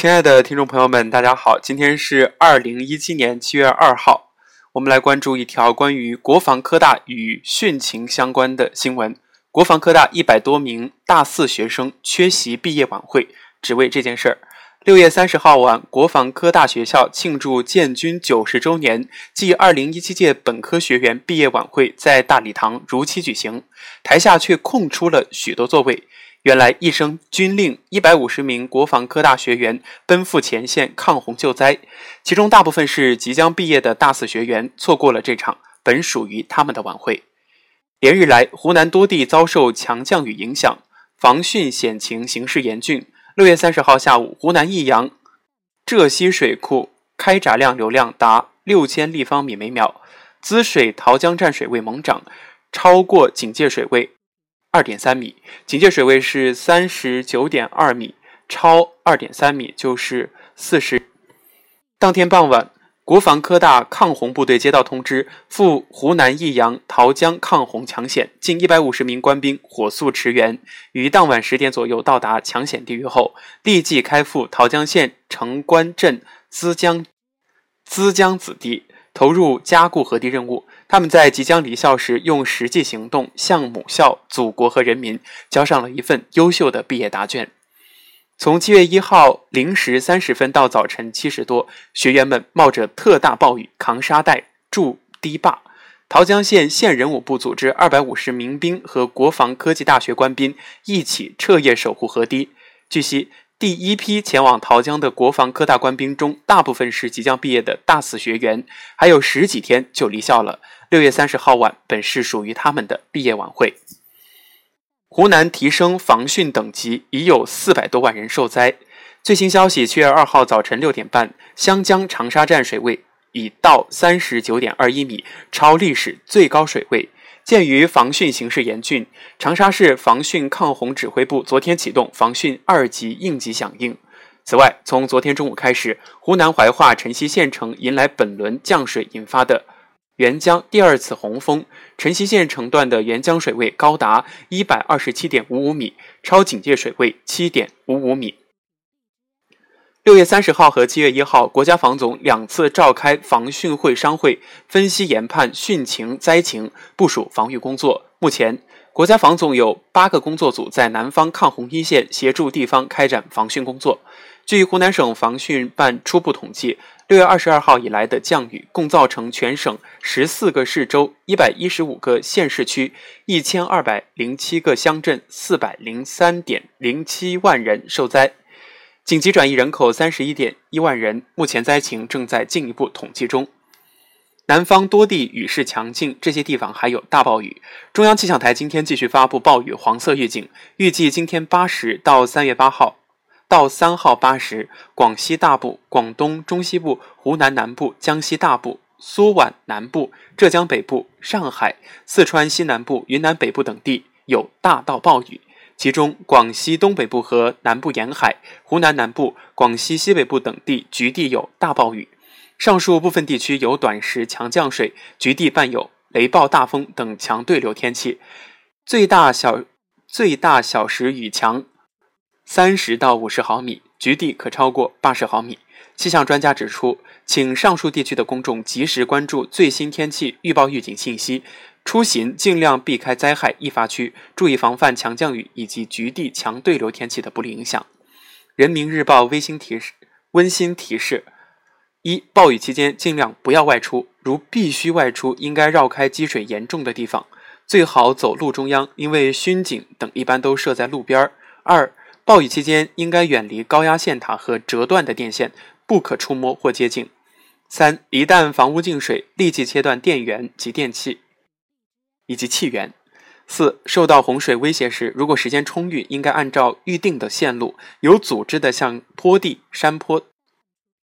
亲爱的听众朋友们，大家好，今天是二零一七年七月二号，我们来关注一条关于国防科大与训情相关的新闻。国防科大一百多名大四学生缺席毕业晚会，只为这件事儿。六月三十号晚，国防科大学校庆祝建军九十周年暨二零一七届本科学员毕业晚会在大礼堂如期举行，台下却空出了许多座位。原来一声军令，一百五十名国防科大学员奔赴前线抗洪救灾，其中大部分是即将毕业的大四学员，错过了这场本属于他们的晚会。连日来，湖南多地遭受强降雨影响，防汛险情形势严峻。六月三十号下午，湖南益阳浙西水库开闸量流量达六千立方米每秒，滋水桃江站水位猛涨，超过警戒水位。二点三米，警戒水位是三十九点二米，超二点三米就是四十。当天傍晚，国防科大抗洪部队接到通知，赴湖南益阳桃江抗洪抢险，近一百五十名官兵火速驰援，于当晚十点左右到达抢险地域后，立即开赴桃江县城关镇资江资江子地。投入加固河堤任务，他们在即将离校时，用实际行动向母校、祖国和人民交上了一份优秀的毕业答卷。从七月一号零时三十分到早晨七时多，学员们冒着特大暴雨，扛沙袋、筑堤坝。桃江县县人武部组织二百五十民兵和国防科技大学官兵一起彻夜守护河堤。据悉。第一批前往桃江的国防科大官兵中，大部分是即将毕业的大四学员，还有十几天就离校了。六月三十号晚，本是属于他们的毕业晚会。湖南提升防汛等级，已有四百多万人受灾。最新消息，七月二号早晨六点半，湘江长沙站水位已到三十九点二一米，超历史最高水位。鉴于防汛形势严峻，长沙市防汛抗洪指挥部昨天启动防汛二级应急响应。此外，从昨天中午开始，湖南怀化辰溪县城迎来本轮降水引发的沅江第二次洪峰，辰溪县城段的沅江水位高达一百二十七点五五米，超警戒水位七点五五米。六月三十号和七月一号，国家防总两次召开防汛会商会，分析研判汛情灾情，部署防御工作。目前，国家防总有八个工作组在南方抗洪一线协助地方开展防汛工作。据湖南省防汛办初步统计，六月二十二号以来的降雨，共造成全省十四个市州、一百一十五个县市区、一千二百零七个乡镇、四百零三点零七万人受灾。紧急转移人口三十一点一万人，目前灾情正在进一步统计中。南方多地雨势强劲，这些地方还有大暴雨。中央气象台今天继续发布暴雨黄色预警，预计今天八时到三月八号到三号八时，广西大部、广东中西部、湖南南部、江西大部、苏皖南部、浙江北部、上海、四川西南部、云南北部等地有大到暴雨。其中，广西东北部和南部沿海、湖南南部、广西西北部等地局地有大暴雨，上述部分地区有短时强降水，局地伴有雷暴大风等强对流天气，最大小最大小时雨强三十到五十毫米，局地可超过八十毫米。气象专家指出，请上述地区的公众及时关注最新天气预报预警信息。出行尽量避开灾害易发区，注意防范强降雨以及局地强对流天气的不利影响。人民日报温馨提示：温馨提示：一、暴雨期间尽量不要外出，如必须外出，应该绕开积水严重的地方，最好走路中央，因为巡警等一般都设在路边儿。二、暴雨期间应该远离高压线塔和折断的电线，不可触摸或接近。三、一旦房屋进水，立即切断电源及电器。以及气源。四、受到洪水威胁时，如果时间充裕，应该按照预定的线路，有组织的向坡地、山坡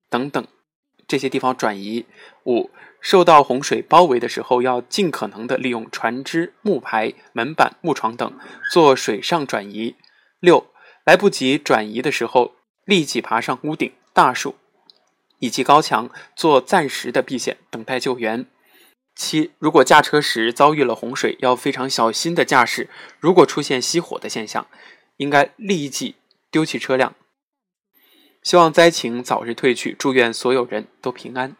等等这些地方转移。五、受到洪水包围的时候，要尽可能的利用船只、木排、门板、木床等做水上转移。六、来不及转移的时候，立即爬上屋顶、大树以及高墙做暂时的避险，等待救援。七，如果驾车时遭遇了洪水，要非常小心的驾驶。如果出现熄火的现象，应该立即丢弃车辆。希望灾情早日退去，祝愿所有人都平安。